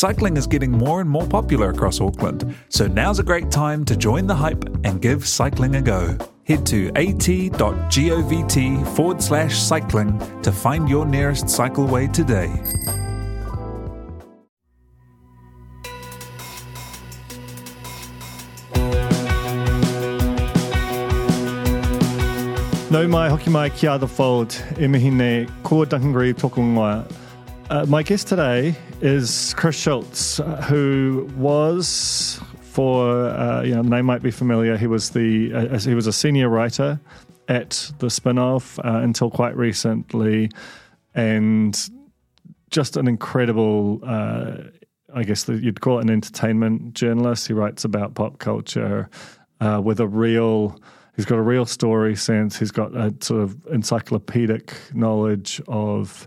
Cycling is getting more and more popular across Auckland, so now's a great time to join the hype and give cycling a go. Head to at.govt forward slash cycling to find your nearest cycleway today. No mai hoki mai ki the fold e mihi nei ko Duncan Greive tōku. Uh, my guest today is Chris Schulz, who was for uh, you know name might be familiar. He was the uh, he was a senior writer at the Spinoff uh, until quite recently, and just an incredible. Uh, I guess the, you'd call it an entertainment journalist. He writes about pop culture uh, with a real He's got a real story sense. He's got a sort of encyclopedic knowledge of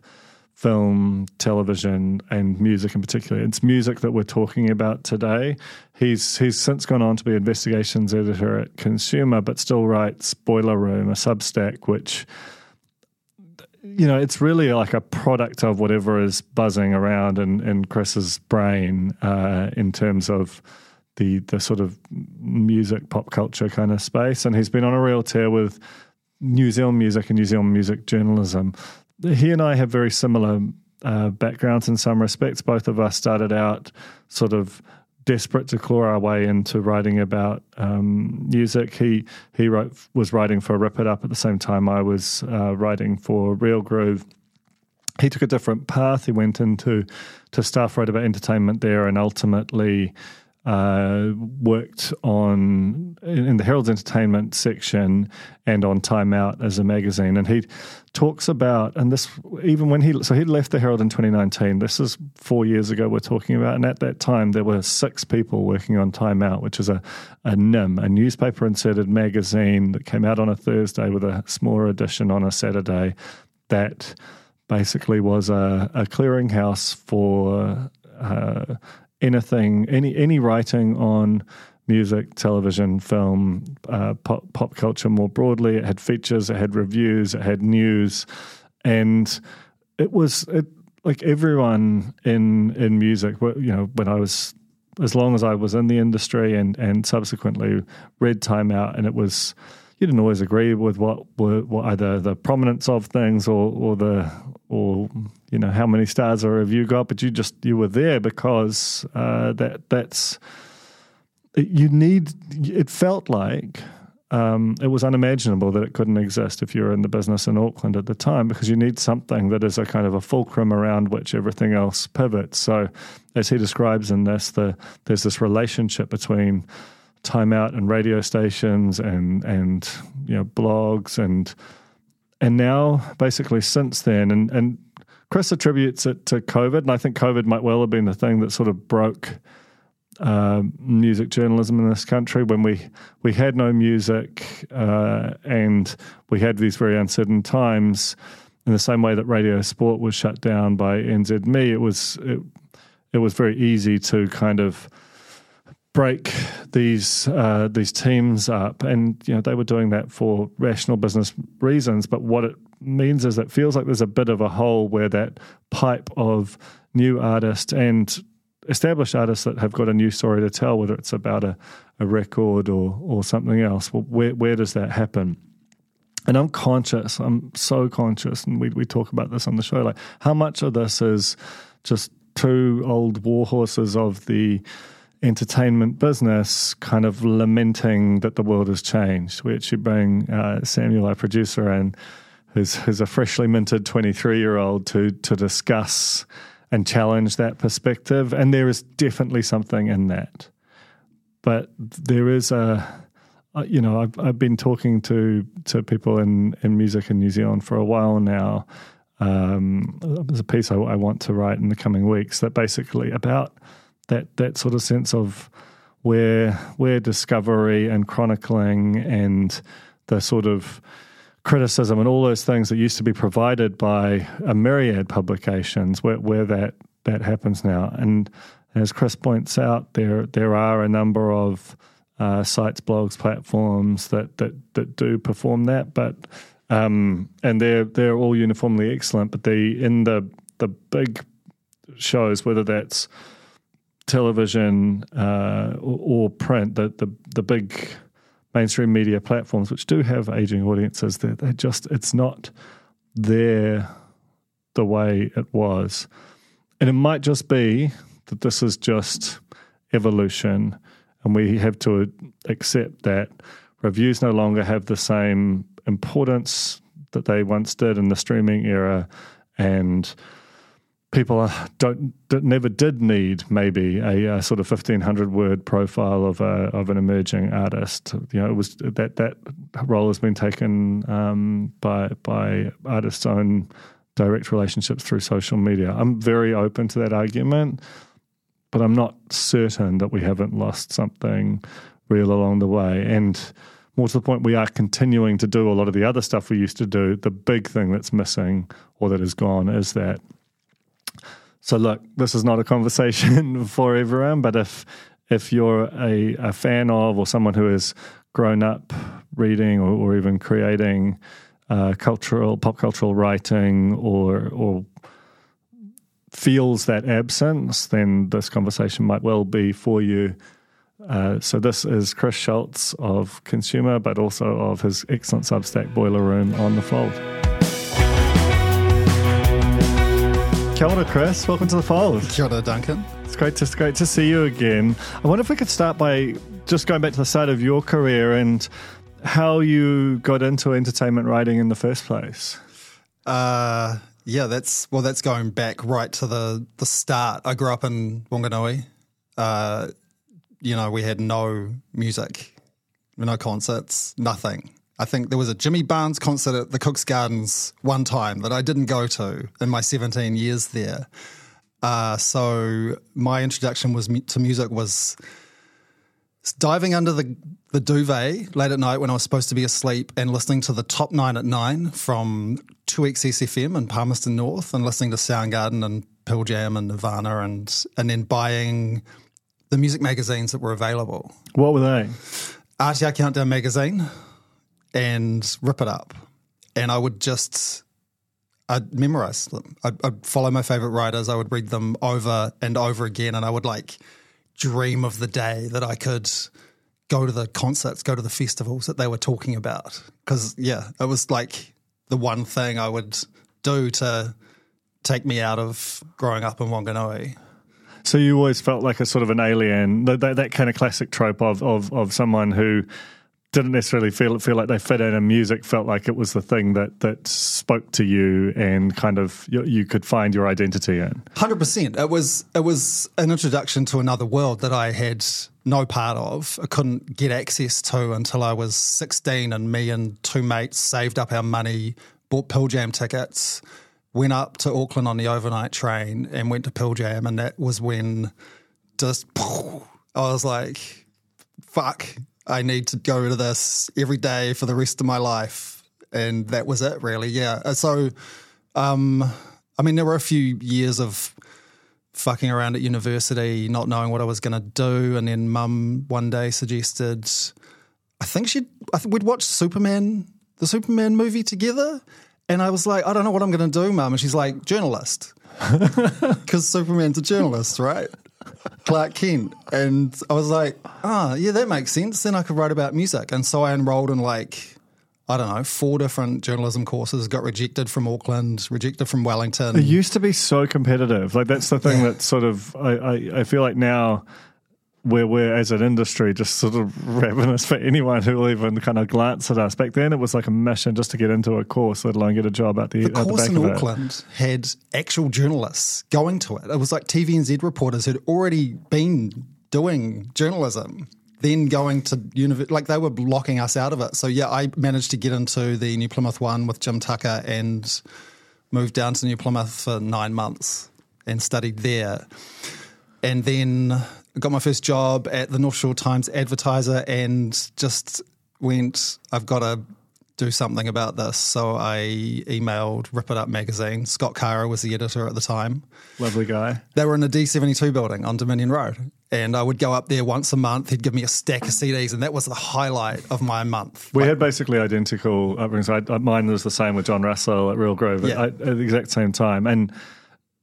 film, television, and music in particular. It's music that we're talking about today. He's he's since gone on to be investigations editor at Consumer, but still writes Boiler Room, a Substack, which you know, it's really like a product of whatever is buzzing around in, in Chris's brain uh, in terms of the the sort of music pop culture kind of space, and he's been on a real tear with New Zealand music and New Zealand music journalism. He and I have very similar uh, backgrounds in some respects. Both of us started out sort of desperate to claw our way into writing about um, music. He he wrote was writing for Rip It Up at the same time I was uh, writing for Real Groove. He took a different path. He went into to staff write about entertainment there, and ultimately uh, worked on in the Herald's entertainment section and on Time Out as a magazine, and he talks about and this even when he so he left the Herald in 2019. This is four years ago. We're talking about, and at that time there were six people working on Time Out, which is a a NIM, a newspaper inserted magazine that came out on a Thursday with a smaller edition on a Saturday. That basically was a, a clearinghouse for. Uh, anything, any any writing on music, television, film, uh, pop, pop culture more broadly. It had features, it had reviews, it had news, and it was it, like everyone in in music. You know, when I was as long as I was in the industry and and subsequently read Time Out, and it was you didn't always agree with what were what either the prominence of things or or the or you know how many stars a review got, but you just you were there because uh, that that's you need. It felt like um, it was unimaginable that it couldn't exist if you were in the business in Auckland at the time because you need something that is a kind of a fulcrum around which everything else pivots. So, as he describes in this, the there's this relationship between time out and radio stations and and you know blogs and and now basically since then and and Chris attributes it to COVID and I think COVID might well have been the thing that sort of broke uh, music journalism in this country when we we had no music uh, and we had these very uncertain times. In the same way that radio sport was shut down by NZME it was it, it was very easy to kind of break these uh, these teams up, and you know they were doing that for rational business reasons. But what it means is it feels like there's a bit of a hole where that pipe of new artists and established artists that have got a new story to tell, whether it's about a, a record or or something else. Well, where where does that happen? And I'm conscious. I'm so conscious, and we we talk about this on the show. Like how much of this is just two old war horses of the entertainment business kind of lamenting that the world has changed. We actually bring uh, Samuel, our producer, and who's who's a freshly minted 23 year old to to discuss and challenge that perspective and there is definitely something in that but there is a you know I've, I've been talking to to people in in music in New Zealand for a while now um, there's a piece I, I want to write in the coming weeks that basically about that that sort of sense of where where discovery and chronicling and the sort of criticism and all those things that used to be provided by a myriad publications where, where that that happens now. And as Chris points out, there there are a number of uh, sites, blogs, platforms that, that that do perform that, but um, and they're they're all uniformly excellent. But the in the the big shows, whether that's television uh, or, or, print, the, the the big mainstream media platforms, which do have aging audiences, they they just it's not there the way it was, and it might just be that this is just evolution, and we have to accept that reviews no longer have the same importance that they once did in the streaming era, and people don't never did need maybe a, a, sort of fifteen hundred word profile of a of an emerging artist. You know, it was that that role has been taken um, by by artists' own direct relationships through social media. I'm very open to that argument, but I'm not certain that we haven't lost something real along the way. And more to the point, we are continuing to do a lot of the other stuff we used to do. The big thing that's missing or that is gone is that. So, look, this is not a conversation for everyone, but if if you're a, a fan of or someone who has grown up reading or, or even creating uh, cultural, pop cultural writing or or feels that absence, then this conversation might well be for you. Uh, so this is Chris Schulz of Consumer, but also of his excellent Substack Boiler Room on the Fold. Kia ora, Chris. Welcome to the Fold. Kia ora, Duncan. It's great to great to see you again. I wonder if we could start by just going back to the start of your career and how you got into entertainment writing in the first place. Uh, yeah, that's well, that's going back right to the the start. I grew up in Wanganui. Uh, you know, we had no music, no concerts, nothing. I think there was a Jimmy Barnes concert at the Cook's Gardens one time that I didn't go to in my 17 years there. Uh, so my introduction was to music was diving under the, the duvet late at night when I was supposed to be asleep and listening to the top nine at nine from 2XSFM in Palmerston North and listening to Soundgarden and Pearl Jam and Nirvana and and then buying the music magazines that were available. What were they? RTR Countdown magazine and Rip It Up. And I would just, I'd memorize them. I'd, I'd follow my favorite writers. I would read them over and over again. And I would like dream of the day that I could go to the concerts, go to the festivals that they were talking about. Because, yeah, it was like the one thing I would do to take me out of growing up in Wanganui. So you always felt like a sort of an alien, that, that, that kind of classic trope of, of, of someone who didn't necessarily feel feel like they fit in, and music felt like it was the thing that that spoke to you and kind of you, you could find your identity in. Hundred percent. It was it was an introduction to another world that I had no part of. I couldn't get access to until I was sixteen, and me and two mates saved up our money, bought Pearl Jam tickets went up to Auckland on the overnight train and went to Pearl Jam, and that was when just I was like, "Fuck, I need to go to this every day for the rest of my life," and that was it, really. Yeah. Uh, so, um, I mean, there were a few years of fucking around at university, not knowing what I was going to do, and then Mum one day suggested, I think she'd, I think we'd watched Superman, the Superman movie together and I was like, I don't know what I'm going to do, mum. And she's like, journalist. Because Superman's a journalist, right? Clark Kent. And I was like, ah, oh, yeah, that makes sense. Then I could write about music. And so I enrolled in like, I don't know, four different journalism courses, got rejected from Auckland, rejected from Wellington. It used to be so competitive. Like, that's the thing yeah. that sort of, I, I, I feel like now where we're as an industry just sort of ravenous for anyone who will even kind of glance at us. Back then, it was like a mission just to get into a course, let alone get a job at the, The at the course back in of it. Auckland had actual journalists going to it. It was like TVNZ reporters who'd already been doing journalism, then going to university. Like they were blocking us out of it. So yeah, I managed to get into the New Plymouth one with Jim Tucker and moved down to New Plymouth for nine months and studied there. And then got my first job at the North Shore Times advertiser and just went, I've got to do something about this. So I emailed Rip It Up magazine. Scott Kara was the editor at the time. Lovely guy. They were in a D72 building on Dominion Road. And I would go up there once a month. He'd give me a stack of CDs, and that was the highlight of my month. We had basically identical upbringings. I, I, mine was the same with John Russell at Real Groove Yeah. at, at the exact same time. And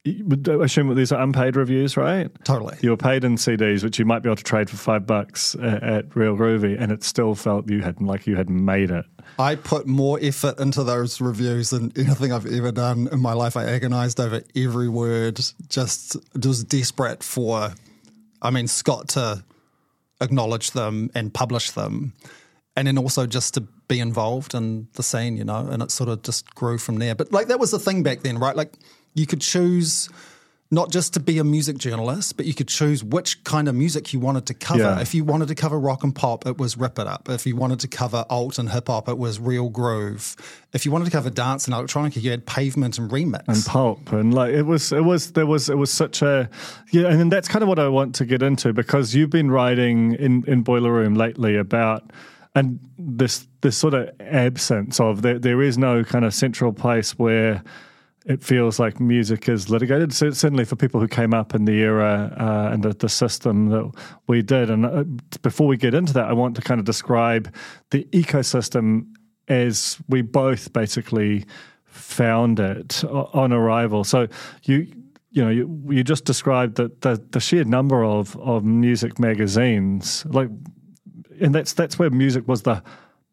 you would assume that these are unpaid reviews, right? Totally. You were paid in CDs, which you might be able to trade for five bucks at, at Real Groovy, and it still felt you had like you had made it. I put more effort into those reviews than anything I've ever done in my life. I agonized over every word, just was desperate for, I mean, Scott to acknowledge them and publish them. And then also just to be involved in the scene, you know, and it sort of just grew from there. But like that was the thing back then, right? Like you could choose not just to be a music journalist, but you could choose which kind of music you wanted to cover. Yeah. If you wanted to cover rock and pop, it was Rip It Up. If you wanted to cover alt and hip hop, it was Real Groove. If you wanted to cover dance and electronica, you had Pavement and Remix. and pulp and like it was it was there was it was such a yeah and that's kind of what I want to get into because you've been writing in in Boiler Room lately about and this this sort of absence of there there is no kind of central place where it feels like music is litigated. So certainly for people who came up in the era uh, and the, the system that we did. And uh, before we get into that, I want to kind of describe the ecosystem as we both basically found it on arrival. So you you know you, you just described the, the the sheer number of of music magazines like and that's that's where music was the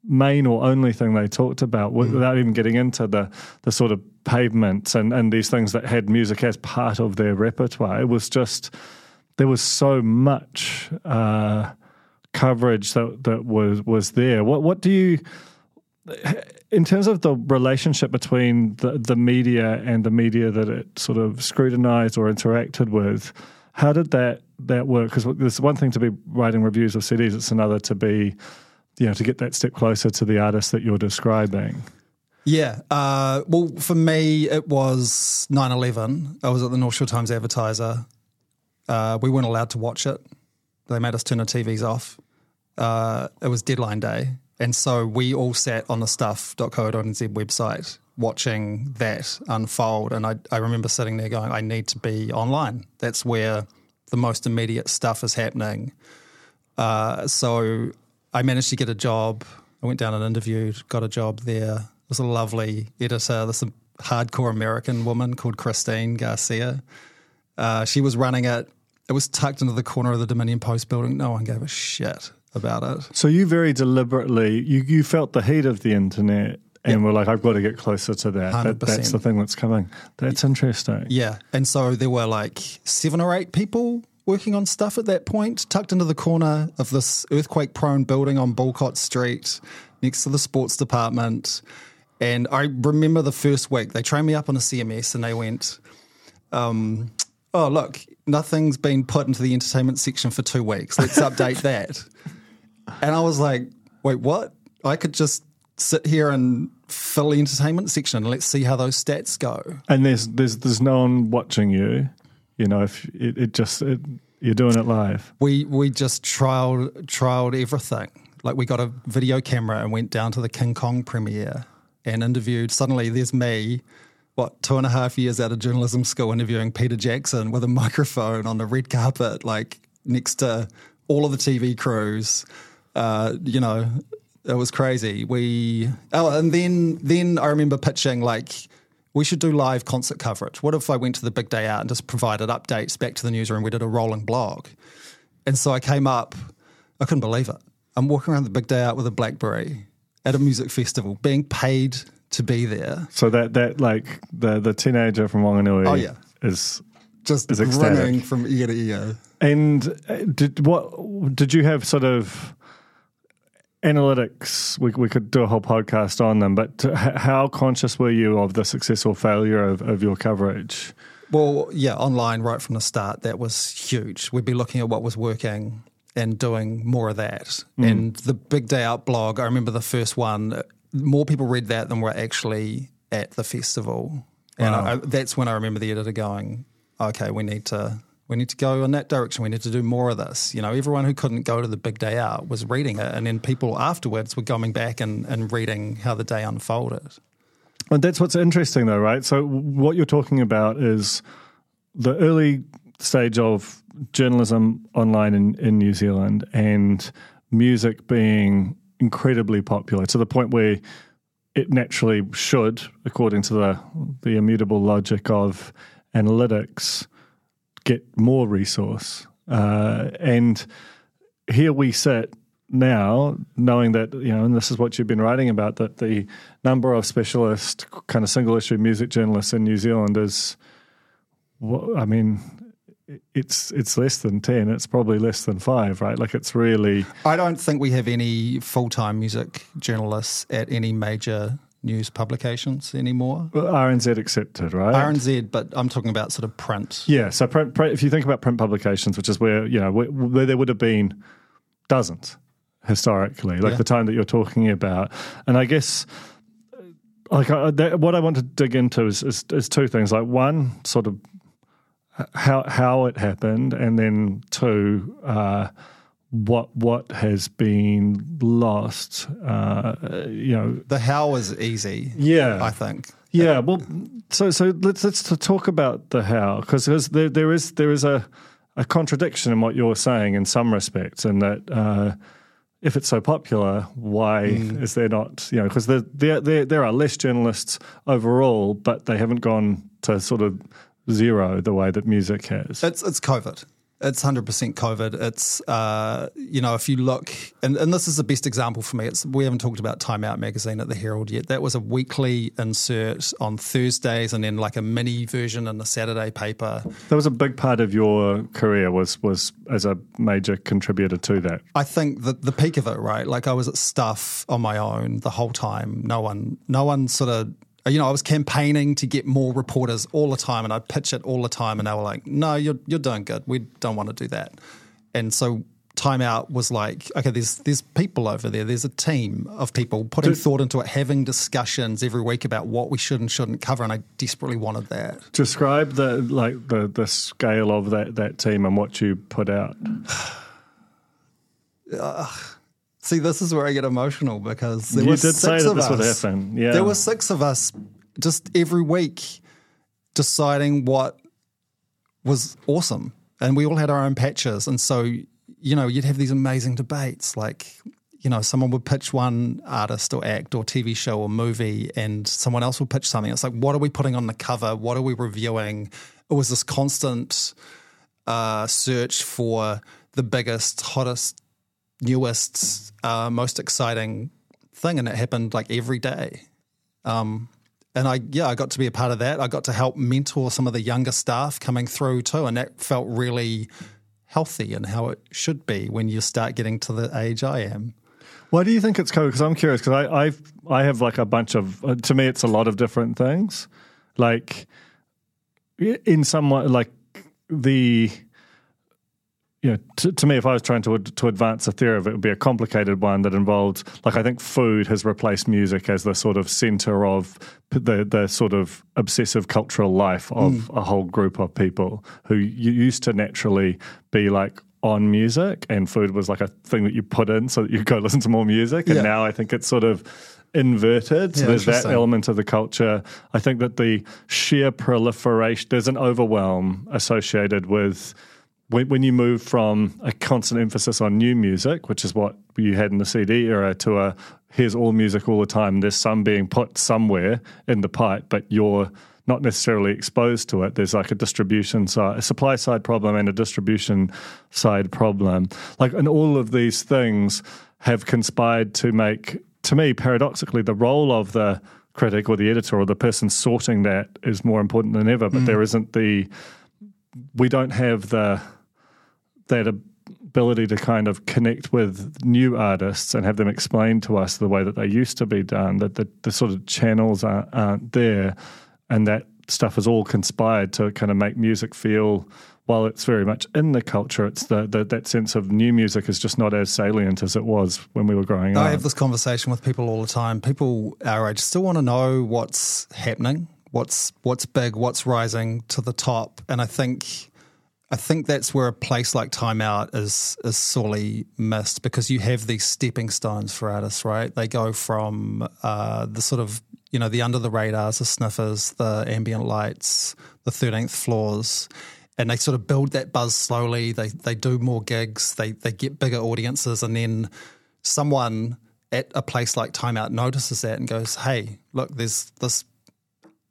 main or only thing they talked about wi- without even getting into the the sort of pavements and and these things that had music as part of their repertoire. It was just there was so much uh, coverage that that was was there. What what do you in terms of the relationship between the, the media and the media that it sort of scrutinized or interacted with, how did that that work? Because there's one thing to be writing reviews of CDs; it's another to be, you know, to get that step closer to the artist that you're describing. Yeah. Uh, well, for me, it was 9 11. I was at the North Shore Times advertiser. Uh, we weren't allowed to watch it, they made us turn our TVs off. Uh, it was deadline day. And so we all sat on the stuff.co.nz website watching that unfold. And I, I remember sitting there going, I need to be online. That's where the most immediate stuff is happening. Uh, so I managed to get a job. I went down and interviewed, got a job there. It was a lovely editor, this hardcore American woman called Christine Garcia. Uh, she was running it. It was tucked into the corner of the Dominion Post building. No one gave a shit about it. So you very deliberately you you felt the heat of the internet. And were like, I've got to get closer to that. that. That's the thing that's coming. That's interesting. Yeah. And so there were like seven or eight people working on stuff at that point, tucked into the corner of this earthquake prone building on Boulcott Street next to the sports department. And I remember the first week, they trained me up on a CMS and they went, um, Oh, look, nothing's been put into the entertainment section for two weeks. Let's update that. And I was like, Wait, what? I could just sit here and fill the entertainment section and let's see how those stats go. And there's there's there's no one watching you. You know, if it, it just it, you're doing it live. we we just trialed trialed everything. Like we got a video camera and went down to the King Kong premiere and interviewed. Suddenly, there's me, what two and a half years out of journalism school, interviewing Peter Jackson with a microphone on the red carpet, like next to all of the TV crews. Uh, you know, it was crazy. We oh, and then then I remember pitching like we should do live concert coverage. What if I went to the big day out and just provided updates back to the newsroom? We did a rolling blog. And so I came up, I couldn't believe it. I'm walking around the big day out with a Blackberry at a music festival, being paid to be there. So that that like the the teenager from Wanganui Oh, yeah. is just is ecstatic. from ear to ear. And uh, did what did you have sort of analytics? We we could do a whole podcast on them, but how conscious were you of the success or failure of, of your coverage? Well, yeah, online right from the start, that was huge. We'd be looking at what was working and doing more of that. Mm. And the Big Day Out blog, I remember the first one, more people read that than were actually at the festival. And Wow. I, that's when I remember the editor going, okay, we need to. We need to go in that direction. We need to do more of this. You know, everyone who couldn't go to the big day out was reading it, and then people afterwards were going back and, and reading how the day unfolded. And that's what's interesting, though, right? So, what you're talking about is the early stage of journalism online in, in New Zealand and music being incredibly popular to the point where it naturally should, according to the, the immutable logic of analytics, get more resource. Uh, and here we sit now, knowing that you know, and this is what you've been writing about, that the number of specialist kind of single issue music journalists in New Zealand is, well, I mean, it's it's less than ten. It's probably less than five, right? Like it's really I don't think we have any full time music journalists at any major news publications anymore. RNZ accepted, right? RNZ, but I'm talking about sort of print. Yeah, so print, print, if you think about print publications, which is where you know where, where there would have been dozens historically, like Yeah. the time that you're talking about, and I guess like I, that, what I want to dig into is, is is two things. Like one, sort of how how it happened, and then two. Uh, what what has been lost? Uh, you know, The how is easy. Yeah. I think. yeah, well, so so let's let's talk about the how because there there is there is a a contradiction in what you're saying in some respects, and that uh, if it's so popular, why is there not you know because there, there there there are less journalists overall, but they haven't gone to sort of zero the way that music has. It's it's COVID. It's hundred percent COVID. It's uh, you know if you look and, and this is the best example for me. It's we haven't talked about Time Out magazine at the Herald yet. That was a weekly insert on Thursdays and then like a mini version in the Saturday paper. that was a big part of your career was was as a major contributor to that. I think the the peak of it, right? Like I was at stuff on my own the whole time. No one, no one sort of, Uh, you know, I was campaigning to get more reporters all the time, and I'd pitch it all the time, and they were like, "No, you're you're doing good. We don't want to do that." And so Time Out was like, okay, there's there's people over there. There's a team of people putting thought into it, having discussions every week about what we should and shouldn't cover, and I desperately wanted that. Describe the like the the scale of that that team and what you put out. See, this is where I get emotional because there You was did six of us. yeah. there were six of us, just every week, deciding what was awesome, and we all had our own patches, and so you know you'd have these amazing debates, like you know someone would pitch one artist or act or TV show or movie, and someone else would pitch something. It's like, what are we putting on the cover? What are we reviewing? It was this constant uh, search for the biggest, hottest newest, uh, most exciting thing, and it happened like every day. Um, and I, yeah, I got to be a part of that. I got to help mentor some of the younger staff coming through too, and that felt really healthy and how it should be when you start getting to the age I am. Why do you think it's COVID? Because I'm curious. Because I I've, I have like a bunch of. Uh, to me, it's a lot of different things. Like in some way, like the. You know, to, to me, if I was trying to to advance a theory of it, it would be a complicated one that involved, like, I think food has replaced music as the sort of center of the the sort of obsessive cultural life of mm. a whole group of people who used to naturally be like on music, and food was like a thing that you put in so that you go listen to more music. And Yeah. now I think it's sort of inverted. So Yeah, there's that element of the culture. I think that the sheer proliferation, there's an overwhelm associated with when, when you move from a constant emphasis on new music, which is what you had in the CD era, to a here's all music all the time. There's some being put somewhere in the pipe, but you're not necessarily exposed to it. There's like a distribution side, a supply side problem, and a distribution side problem. Like, and all of these things have conspired to make, to me, paradoxically, the role of the critic or the editor or the person sorting that is more important than ever. But mm. there isn't the we don't have the that ability to kind of connect with new artists and have them explain to us the way that they used to be done. That the, the sort of channels aren't, aren't there, and that stuff is all conspired to kind of make music feel while it's very much in the culture, it's the, the, that sense of new music is just not as salient as it was when we were growing I up. I have this conversation with people all the time. People our age still want to know what's happening, what's what's big, what's rising to the top, and I think I think that's where a place like Time Out is is sorely missed because you have these stepping stones for artists, right? They go from uh, the sort of you know the under the radars, the sniffers, the ambient lights, the thirteenth floors and they sort of build that buzz slowly. They they do more gigs. They they get bigger audiences, and then someone at a place like Time Out notices that and goes, "Hey, look, there's this."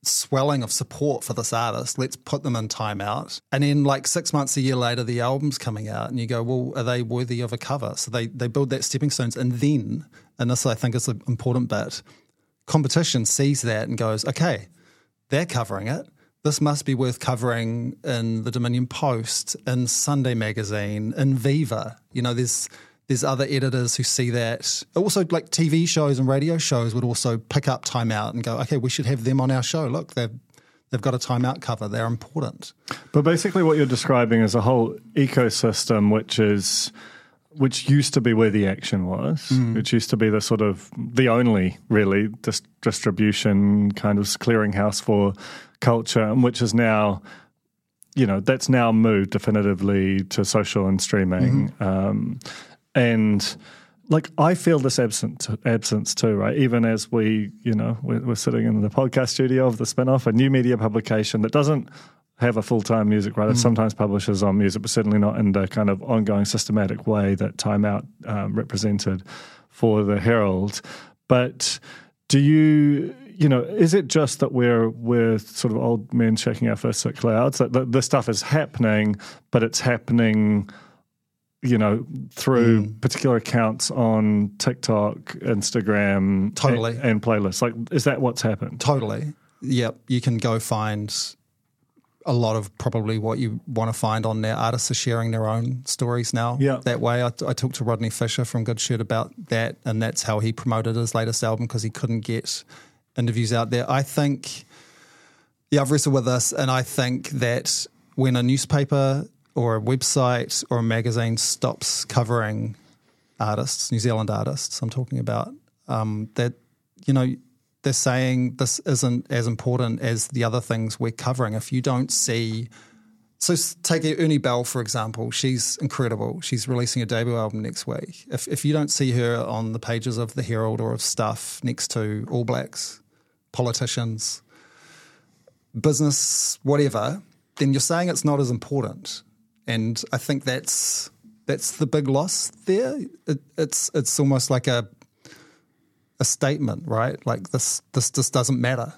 Swelling of support for this artist let's put them in timeout. And then like six months a year later the album's coming out and you go well are they worthy of a cover so they they build that stepping stones and then and this i think is an important bit competition sees that and goes okay they're covering it this must be worth covering in the Dominion Post, in Sunday Magazine, in Viva. You know, there's there's other editors who see that. Also, like TV shows and radio shows would also pick up Time Out and go, okay, we should have them on our show. Look, they've they've got a Time Out cover. They're important. But basically, what you're describing is a whole ecosystem, which is which used to be where the action was, mm. which used to be the sort of the only really dis- distribution kind of clearinghouse for culture, and which is now, you know, that's now moved definitively to social and streaming. Mm-hmm. Um, and like I feel this absent absence too, right? Even as we, you know, we're, we're sitting in the podcast studio of the spinoff, a new media publication that doesn't have a full time music writer. Mm. Sometimes publishes on music, but certainly not in the kind of ongoing systematic way that Time Out um, represented for the Herald. But do you you know, is it just that we're we're sort of old men shaking our fists at clouds? That the, the stuff is happening, but it's happening, you know, through mm. particular accounts on TikTok, Instagram, totally, and, and playlists. Like, is that what's happened? Totally. Yep. You can go find a lot of probably what you want to find on there. Artists are sharing their own stories now. Yeah. That way, I, I talked to Rodney Fisher from Goodshirt about that, and that's how he promoted his latest album because he couldn't get interviews out there. I think, yeah, I've wrestled with this, and I think that when a newspaper or a website or a magazine stops covering artists, New Zealand artists, I'm talking about, um, that, you know, they're saying this isn't as important as the other things we're covering. If you don't see, so take Erny Belle for example. She's incredible. She's releasing a debut album next week. If if you don't see her on the pages of the Herald or of Stuff next to All Blacks, politicians, business, whatever, then you're saying it's not as important. And I think that's that's the big loss there. It, it's it's almost like a a statement, right? Like this this just doesn't matter.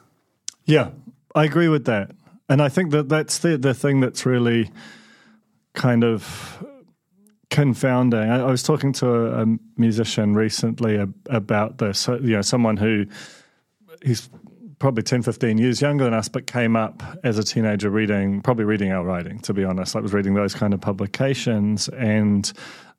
Yeah, I agree with that, and I think that that's the the thing that's really kind of confounding. I, I was talking to a, a musician recently about this. You know, someone who he's probably 10, 15 years younger than us, but came up as a teenager reading, probably reading our writing, to be honest. I was reading those kind of publications and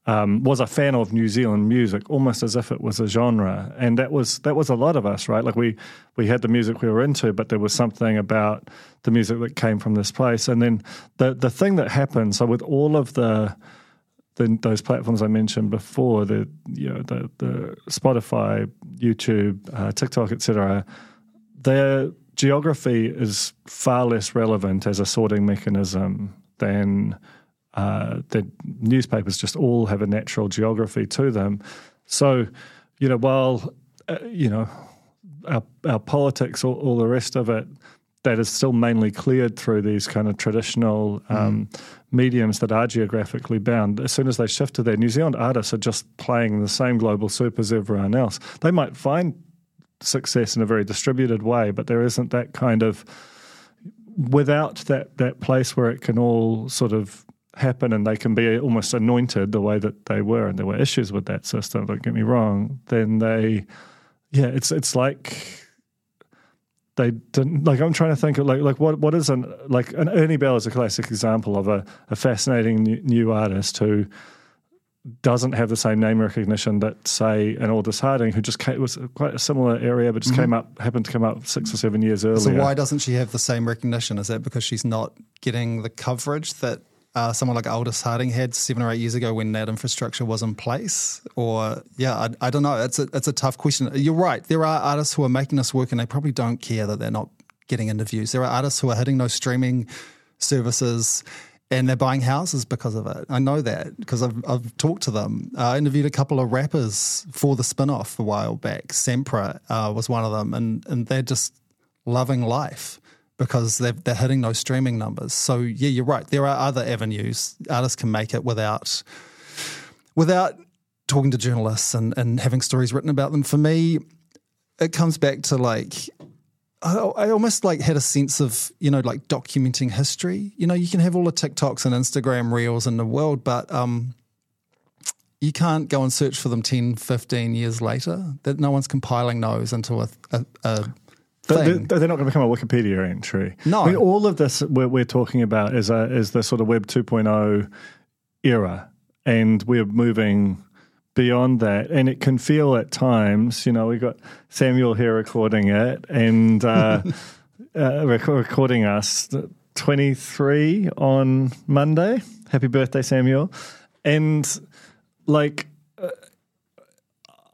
um, was a fan of New Zealand music, almost as if it was a genre. And that was that was a lot of us, right? Like we we had the music we were into, but there was something about the music that came from this place. And then the the thing that happened, so with all of the the, those platforms I mentioned before, the you know the the Spotify, YouTube, uh, TikTok, etc their geography is far less relevant as a sorting mechanism than uh, the newspapers just all have a natural geography to them. So, you know, while, uh, you know, our, our politics, all, all, the rest of it, that is still mainly cleared through these kind of traditional um, mm. mediums that are geographically bound. As soon as they shift to there, New Zealand artists are just playing the same global soup as everyone else. They might find success in a very distributed way, but there isn't that kind of without that that place where it can all sort of happen and they can be almost anointed the way that they were and there were issues with that system don't get me wrong then they yeah it's it's like they didn't like. I'm trying to think of like like what what is an like an Erny Belle is a classic example of a, a fascinating new, new artist who doesn't have the same name recognition that say an Aldous Harding, who just came, was quite a similar area, but just mm-hmm. came up happened to come up six or seven years earlier. So why doesn't she have the same recognition? Is that because she's not getting the coverage that uh, someone like Aldous Harding had seven or eight years ago when that infrastructure was in place? Or yeah, I, I don't know. It's a it's a tough question. You're right. There are artists who are making this work and they probably don't care that they're not getting interviews. There are artists who are hitting those streaming services and they're buying houses because of it. I know that because I've, I've talked to them. I interviewed a couple of rappers for the spin off a while back. Sempra uh, was one of them, and, and they're just loving life because they're, they're hitting those streaming numbers. So, yeah, you're right. There are other avenues. Artists can make it without, without talking to journalists and, and having stories written about them. For me, it comes back to like I, almost like had a sense of you know like documenting history. You know, you can have all the TikToks and Instagram reels in the world, but um, you can't go and search for them 10, 15 years later. That no one's compiling those into a, a, a they're, they're, not going to become a Wikipedia entry. No, I mean, all of this we're, we're talking about is a, is the sort of Web 2.0 era, and we're moving beyond that. And it can feel at times, you know, we got Samuel here recording it and uh, uh, recording us 23 on Monday. Happy birthday, Samuel. And like, uh,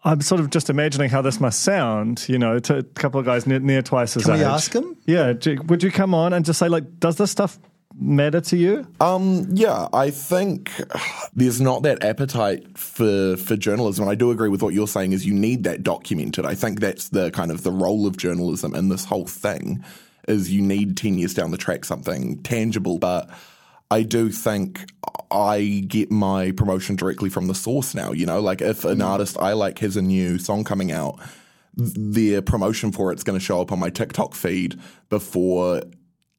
I'm sort of just imagining how this must sound, you know, to a couple of guys near, near twice as Can age. we ask him? Yeah. Would you come on and just say, like, does this stuff matter to you? Um, yeah, I think there's not that appetite for for journalism. And I do agree with what you're saying. Is you need that documented. I think that's the kind of the role of journalism in this whole thing. Is you need ten years down the track something tangible, but. I do think I get my promotion directly from the source now. You know, like if an mm. artist I like has a new song coming out, their promotion for it's going to show up on my TikTok feed before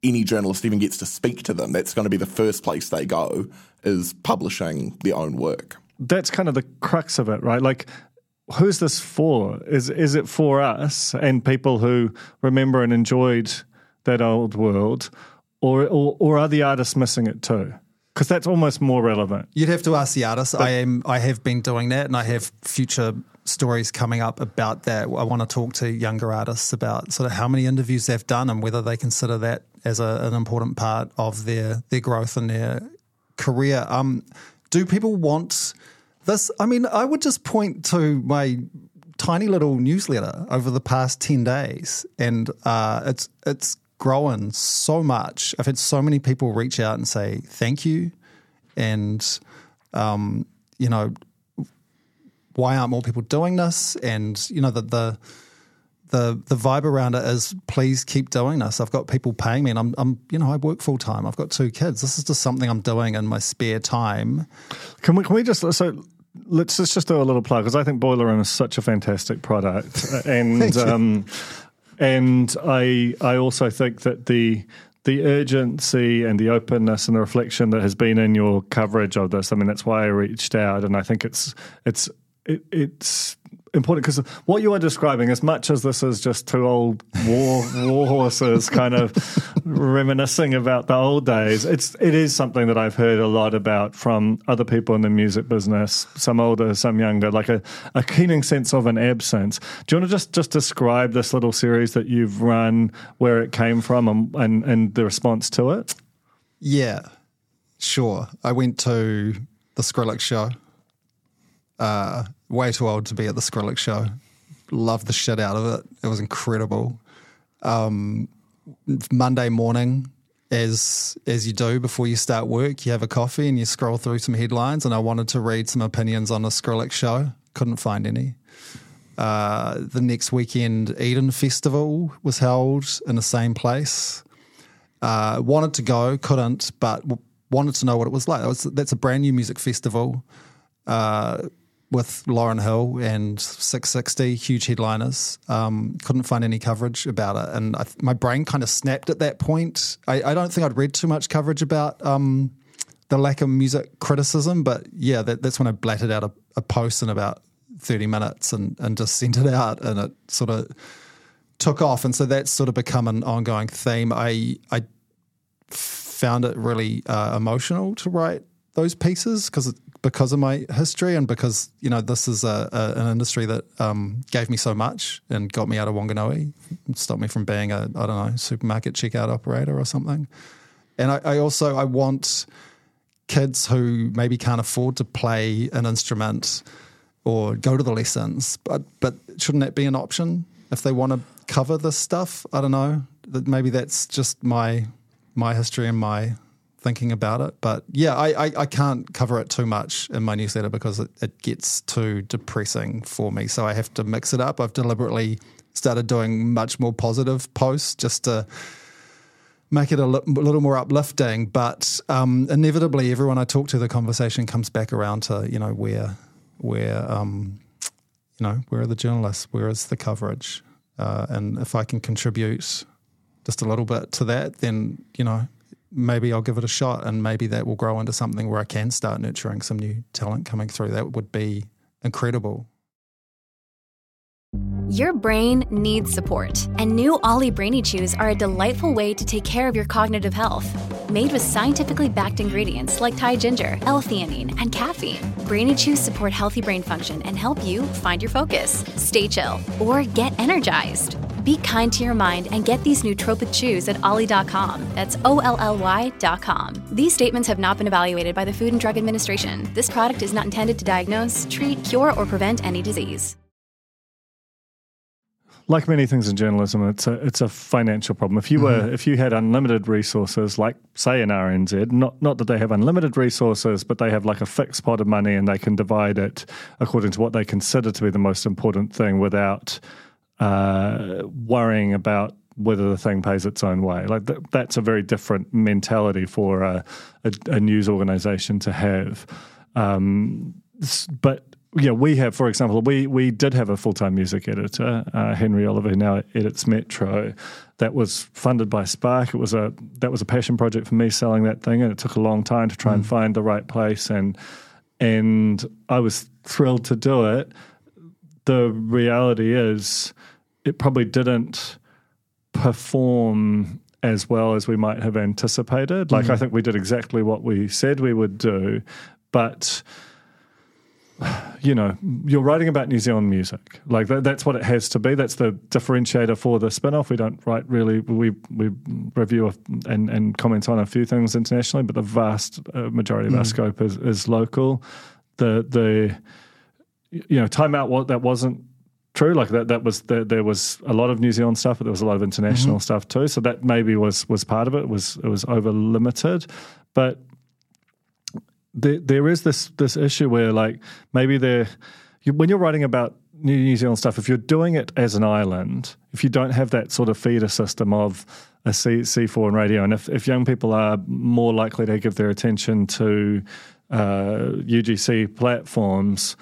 any journalist even gets to speak to them. That's going to be the first place they go is publishing their own work. That's kind of the crux of it, right? Like who's this for? Is is it for us and people who remember and enjoyed that old world, or or, or are the artists missing it too? Because that's almost more relevant. You'd have to ask the artists. But, I am. I have been doing that, and I have future stories coming up about that. I want to talk to younger artists about sort of how many interviews they've done and whether they consider that as a, an important part of their their growth and their career. Um, do people want this? I mean, I would just point to my tiny little newsletter over the past ten days, and uh, it's it's grown so much. I've had so many people reach out and say thank you, and um, you know, why aren't more people doing this? And you know, the the the the vibe around it is please keep doing this. I've got people paying me, and I'm, I'm you know I work full time. I've got two kids. This is just something I'm doing in my spare time. Can we can we just so let's, let's just do a little plug because I think Boiler Room is such a fantastic product, and um, and I I also think that the the urgency and the openness and the reflection that has been in your coverage of this. I mean, that's why I reached out, and I think it's it's it, it's important because what you are describing, as much as this is just two old war war horses kind of reminiscing about the old days, it's it is something that I've heard a lot about from other people in the music business, some older, some younger, like a, a keening sense of an absence. Do you want to just just describe this little series that you've run, where it came from, and and, and the response to it? Yeah, sure. I went to the Skrillex show uh, way too old to be at the Skrillex show. Loved the shit out of it. It was incredible. Um, Monday morning, as as you do before you start work, you have a coffee and you scroll through some headlines. And I wanted to read some opinions on the Skrillex show. Couldn't find any. Uh, the next weekend, Eden Festival was held in the same place. Uh, wanted to go, couldn't, but wanted to know what it was like. Was, that's a brand new music festival. Uh, with Lauryn Hill and Six Sixty, huge headliners. Um, couldn't find any coverage about it, and I, my brain kind of snapped at that point. I, I, don't think I'd read too much coverage about um, the lack of music criticism, but yeah, that, that's when I blatted out a, a, post in about thirty minutes and and just sent it out, and it sort of took off, and so that's sort of become an ongoing theme. I I found it really uh, emotional to write those pieces because because of my history and because you know this is a, a an industry that um, gave me so much and got me out of Wanganui, stopped me from being a I don't know supermarket checkout operator or something. And I, I also I want kids who maybe can't afford to play an instrument or go to the lessons, but but shouldn't that be an option if they want to cover this stuff? I don't know. That maybe that's just my my history and my thinking about it. But yeah, I, I, I, can't cover it too much in my newsletter because it, it gets too depressing for me. So I have to mix it up. I've deliberately started doing much more positive posts just to make it a, li- a little more uplifting. But um, inevitably, everyone I talk to, the conversation comes back around to you know where where um, you know where are the journalists, where is the coverage, uh, and if I can contribute just a little bit to that, then you know maybe I'll give it a shot and maybe that will grow into something where I can start nurturing some new talent coming through. That would be incredible. Your brain needs support, and new OLLY Brainy Chews are a delightful way to take care of your cognitive health. Made with scientifically backed ingredients like Thai ginger, L-theanine, and caffeine, Brainy Chews support healthy brain function and help you find your focus, stay chill, or get energized. Be kind to your mind and get these nootropic chews at olly.com. That's O L L Y.com. These statements have not been evaluated by the Food and Drug Administration. This product is not intended to diagnose, treat, cure, or prevent any disease. Like many things in journalism, it's a it's a financial problem. If you were mm-hmm. if you had unlimited resources, like say in RNZ, not not that they have unlimited resources, but they have like a fixed pot of money and they can divide it according to what they consider to be the most important thing without uh, worrying about whether the thing pays its own way. Like th- that's a very different mentality for a, a, a news organization to have. Um, but yeah, we have, for example, we we did have a full time music editor, uh, Henry Oliver, who now edits Metro. That was funded by Spark. It was a that was a passion project for me selling that thing, and it took a long time to try mm. and find the right place. and And I was thrilled to do it. The reality is, it probably didn't perform as well as we might have anticipated. Like, mm-hmm. I think we did exactly what we said we would do, but you know, you're writing about New Zealand music. Like that, that's what it has to be. That's the differentiator for the Spinoff. We don't write really. We we review and and comment on a few things internationally, but the vast uh, majority of mm. our scope is is local. The the you know, Time Out what that wasn't true. Like that, that was the, there was a lot of New Zealand stuff, but there was a lot of international mm-hmm. stuff too. So that maybe was was part of it. it was it was over limited, but there there is this this issue where like maybe there you, when you're writing about New, New Zealand stuff, if you're doing it as an island, if you don't have that sort of feeder system of a C, C4 and radio, and if, if young people are more likely to give their attention to uh, UGC platforms,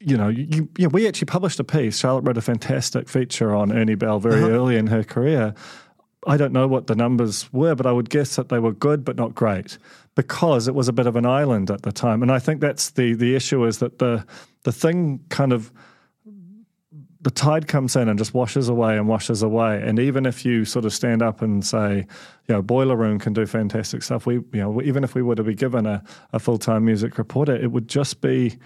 you know, you, yeah, we actually published a piece. Charlotte wrote a fantastic feature on Erny Belle very uh-huh. early in her career. I don't know what the numbers were, but I would guess that they were good, but not great, because it was a bit of an island at the time. And I think that's the the issue is that the the thing kind of the tide comes in and just washes away and washes away. And even if you sort of stand up and say, you know, Boiler Room can do fantastic stuff, we, you know, even if we were to be given a, a full time music reporter, it would just be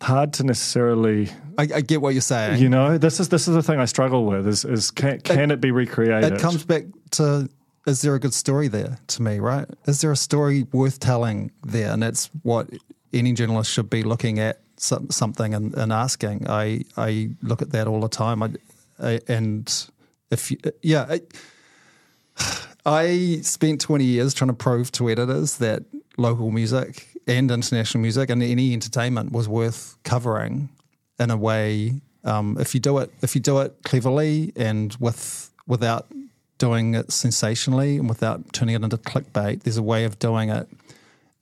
hard to necessarily. I, I, get what you're saying. You know, this is this is the thing I struggle with. Is is can, can it, it be recreated? It comes back to is there a good story there to me, right? Is there a story worth telling there? And that's what any journalist should be looking at some, something and, and, asking. I I look at that all the time. I, I, and if you, yeah. I, I spent 20 years trying to prove to editors that local music and international music and any entertainment was worth covering in a way. Um, if you do it, if you do it cleverly and with without doing it sensationally and without turning it into clickbait, there's a way of doing it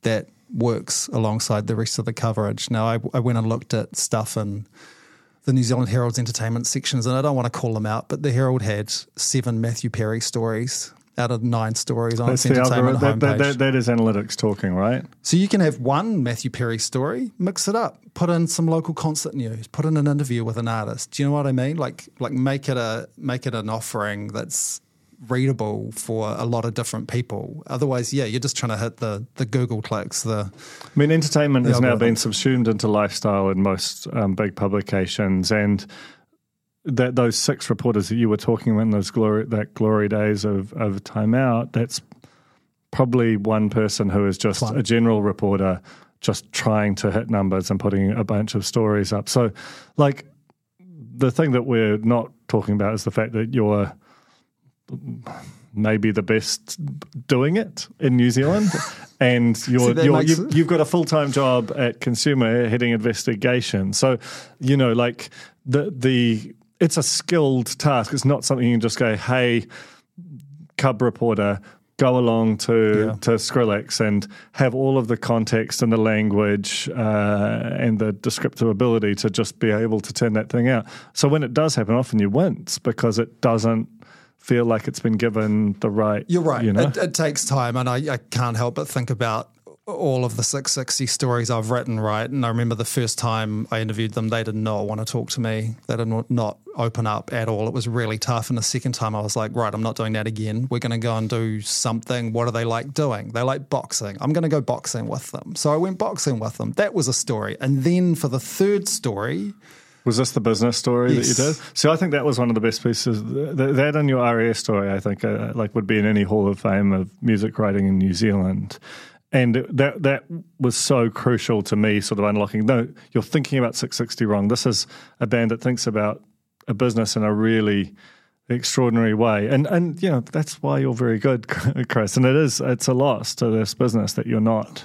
that works alongside the rest of the coverage. Now, I, I went and looked at stuff in the New Zealand Herald's entertainment sections, and I don't want to call them out, but the Herald had seven Matthew Perry stories out of nine stories on That's its entertainment. Homepage. that, that, that is analytics talking, right? So you can have one Matthew Perry story, mix it up, put in some local concert news, put in an interview with an artist. Do you know what I mean? Like like make it a make it an offering that's readable for a lot of different people. Otherwise, yeah, you're just trying to hit the the Google clicks. The I mean, entertainment has now been subsumed into lifestyle in most um, big publications, and that those six reporters that you were talking about in those glory that glory days of of Time Out, that's probably one person who is just One. a general reporter, just trying to hit numbers and putting a bunch of stories up. So, like, the thing that we're not talking about is the fact that you're maybe the best doing it in New Zealand. And you're, that you're, makes you've, you've got a full time job at Consumer heading investigation. So, you know, like the the it's a skilled task. It's not something you can just go, hey, cub reporter, go along to Yeah. to Skrillex and have all of the context and the language uh, and the descriptive ability to just be able to turn that thing out. So when it does happen, often you wince because it doesn't feel like it's been given the right. You're right. You know? it, it takes time, and I, I can't help but think about all of the SIX60 stories I've written, right? And I remember the first time I interviewed them, they did not want to talk to me. They did not- open up at all. It was really tough. And the second time I was like, right, I'm not doing that again. We're going to go and do something. What do they like doing? They like boxing. I'm going to go boxing with them. So I went boxing with them. That was a story. And then for the third story, Was this the business story Yes. that you did? So I think that was one of the best pieces. Th- That and your RAS story, I think, uh, like would be in any Hall of Fame of music writing in New Zealand. And that that was so crucial to me, sort of unlocking. No, you're thinking about SIX60 wrong. This is a band that thinks about a business in a really extraordinary way, and and you know that's why you're very good, Chris. And it is it's a loss to this business that you're not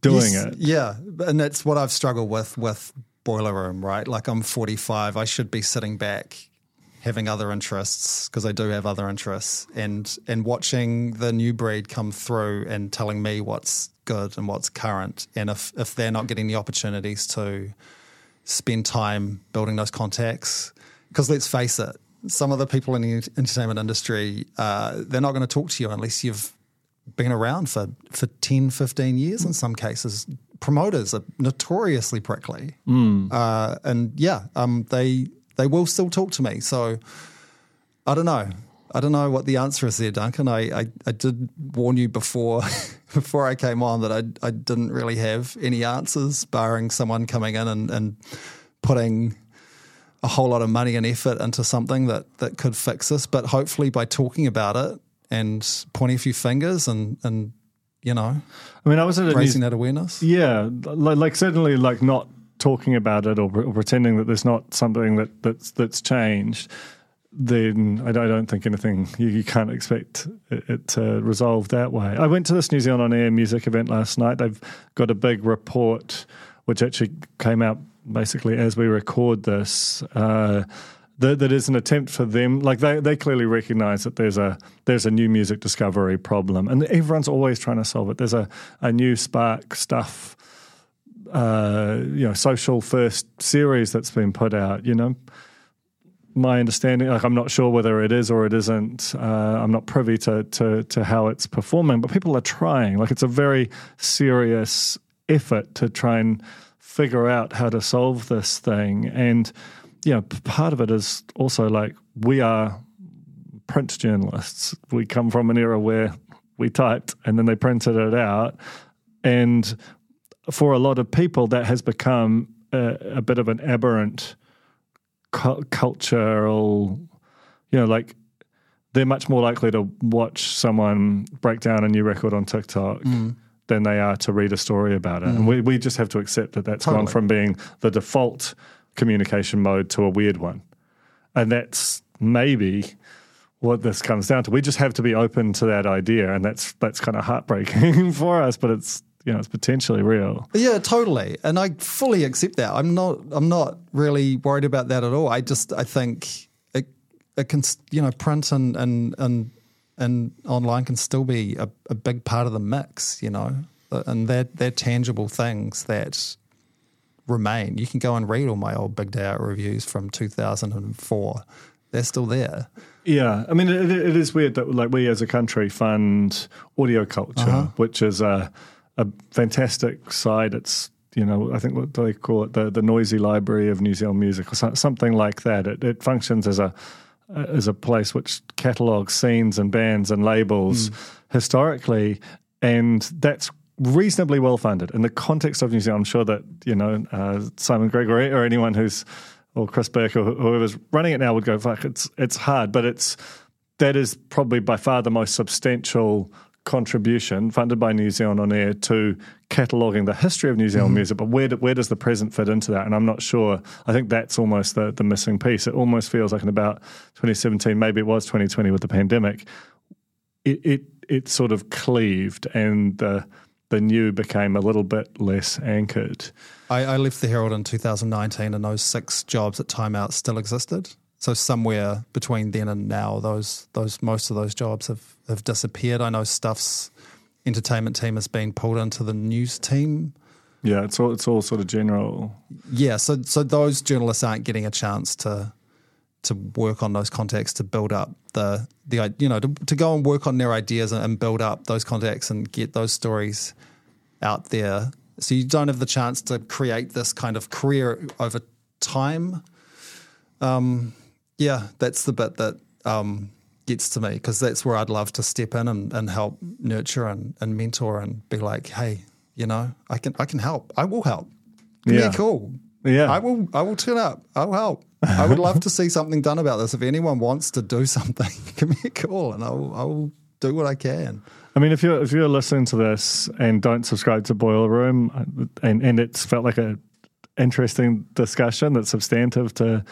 doing Yes, it. Yeah, and that's what I've struggled with with Boiler Room, right? Like I'm 45, I should be sitting back having other interests because I do have other interests and and watching the new breed come through and telling me what's good and what's current and if if they're not getting the opportunities to spend time building those contacts because let's face it some of the people in the entertainment industry uh, they're not going to talk to you unless you've been around for, for 10, 15 years in some cases. Promoters are notoriously prickly. Uh, and yeah, um, they they will still talk to me. So I don't know. I don't know what the answer is there, Duncan. I, I, I did warn you before before I came on that I, I didn't really have any answers, barring someone coming in and, and putting a whole lot of money and effort into something that, that could fix this. But hopefully, by talking about it and pointing a few fingers and, and you know, I mean, I was at raising New, that awareness. Yeah, like, like certainly like not talking about it or, or pretending that there's not something that, that's that's changed. Then I don't, think anything you, can't expect it, it to resolve that way. I went to this New Zealand on Air music event last night. They've got a big report which actually came out basically as we record this. Uh, that, that is an attempt for them. Like they, they clearly recognise that there's a there's a new music discovery problem, and everyone's always trying to solve it. There's a, a new Spark stuff, uh, you know, social first series that's been put out. You know, my understanding, like I'm not sure whether it is or it isn't. Uh, I'm not privy to, to to how it's performing, but people are trying. Like it's a very serious effort to try and figure out how to solve this thing, and you know, part of it is also like we are print journalists. We come from an era where we typed and then they printed it out, and for a lot of people, that has become a, a bit of an aberrant cu- cultural, you know, like they're much more likely to watch someone break down a new record on TikTok hmm. than they are to read a story about it. And hmm. we, we just have to accept that that's gone from being the default communication mode to a weird one. And that's maybe what this comes down to. We just have to be open to that idea, and that's that's kind of heartbreaking for us, but it's you know it's potentially real. Yeah, totally. And I fully accept that. I'm not I'm not really worried about that at all. I just I think it it can you know print and and and and online can still be a, a big part of the mix, you know. And they're they're tangible things that remain. You can go and read all my old Big Day Out reviews from 2004. They're still there. Yeah, I mean, it, it is weird that like we as a country fund AudioCulture, uh-huh. which is a a fantastic side. It's you know, I think what do they call it the the noisy library of New Zealand music or something like that. It, it functions as a as a place which catalogues scenes and bands and labels mm. historically, and that's reasonably well funded in the context of New Zealand. I'm sure that you know uh, Simon Gregory or anyone who's or Chris Bourke or whoever's running it now would go, "Fuck, it's it's hard," but it's that is probably by far the most substantial contribution funded by New Zealand on Air to cataloguing the history of New Zealand mm. music, but where, do, where does the present fit into that? And I'm not sure. I think that's almost the, the missing piece. It almost feels like in about 2017, maybe it was 2020 with the pandemic, it, it, it sort of cleaved and the, the new became a little bit less anchored. I, I left the Herald in 2019 and those six jobs at Time Out still existed. So somewhere between then and now, those those most of those jobs have, have disappeared. I know Stuff's entertainment team has been pulled into the news team. Yeah, it's all it's all sort of general. Yeah, so so those journalists aren't getting a chance to to work on those contacts to build up the the you know to, to go and work on their ideas and build up those contacts and get those stories out there. So you don't have the chance to create this kind of career over time. Um, yeah, that's the bit that um, gets to me because that's where I'd love to step in and, and help nurture and, and mentor and be like, hey, you know, I can I can help. I will help. Give yeah. me a call. Yeah. I will I will turn up. I'll help. I would love to see something done about this. If anyone wants to do something, give me a call and I'll I'll do what I can. I mean, if you're if you're listening to this and don't subscribe to Boiler Room, and and it's felt like a interesting discussion that's substantive to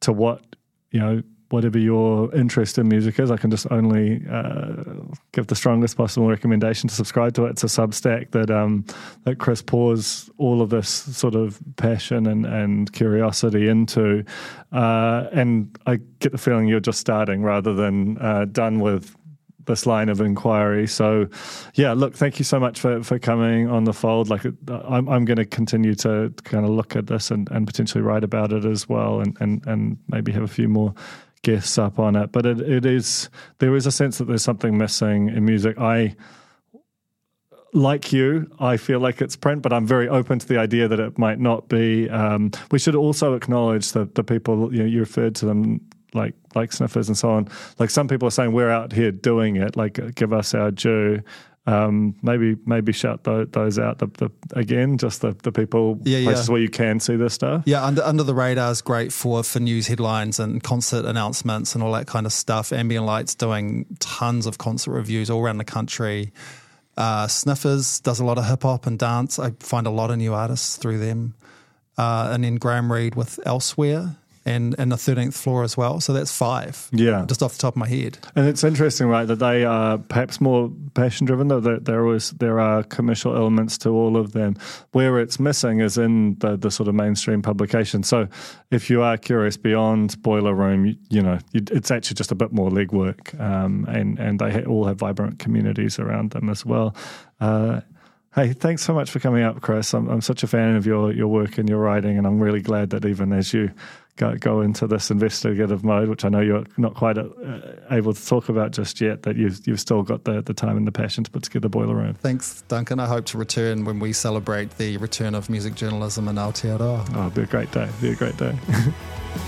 to what you know whatever your interest in music is, I can just only uh, give the strongest possible recommendation to subscribe to it. It's a Substack that um, that Chris pours all of this sort of passion and, and curiosity into, uh, and I get the feeling you're just starting rather than uh, done with this line of inquiry. So, yeah, look, thank you so much for, for coming on the fold. Like, I'm, I'm going to continue to kind of look at this and, and potentially write about it as well, and, and, and maybe have a few more guests up on it. But it, it is there is a sense that there's something missing in music. I like you, I feel like it's print, but I'm very open to the idea that it might not be. Um, we should also acknowledge that the people you know you referred to them like like sniffers and so on. Like some people are saying we're out here doing it. Like give us our due. Um, maybe maybe shout th- those out the, the, again, just the, the people yeah, places yeah. where you can see this stuff. Yeah, under under the radar is great for for news headlines and concert announcements and all that kind of stuff. Ambient Lights doing tons of concert reviews all around the country. Uh, Sniffers does a lot of hip hop and dance. I find a lot of new artists through them. Uh, and then Graham Reid with Elsewhere and and the thirteenth floor as well. So that's five. Yeah, just off the top of my head. And it's interesting, right, that they are perhaps more passion driven. Though there was there are commercial elements to all of them. Where it's missing is in the the sort of mainstream publication. So if you are curious beyond Boiler Room, you, you know it's actually just a bit more legwork, um, and and they all have vibrant communities around them as well. Uh, Hey, thanks so much for coming up, Chris. I'm, I'm such a fan of your, your work and your writing, and I'm really glad that even as you go, go into this investigative mode, which I know you're not quite uh, able to talk about just yet, that you've, you've still got the, the time and the passion to put together Boiler Room. Thanks, Duncan. I hope to return when we celebrate the return of music journalism in Aotearoa. Oh, it'll be a great day. It'll be a great day.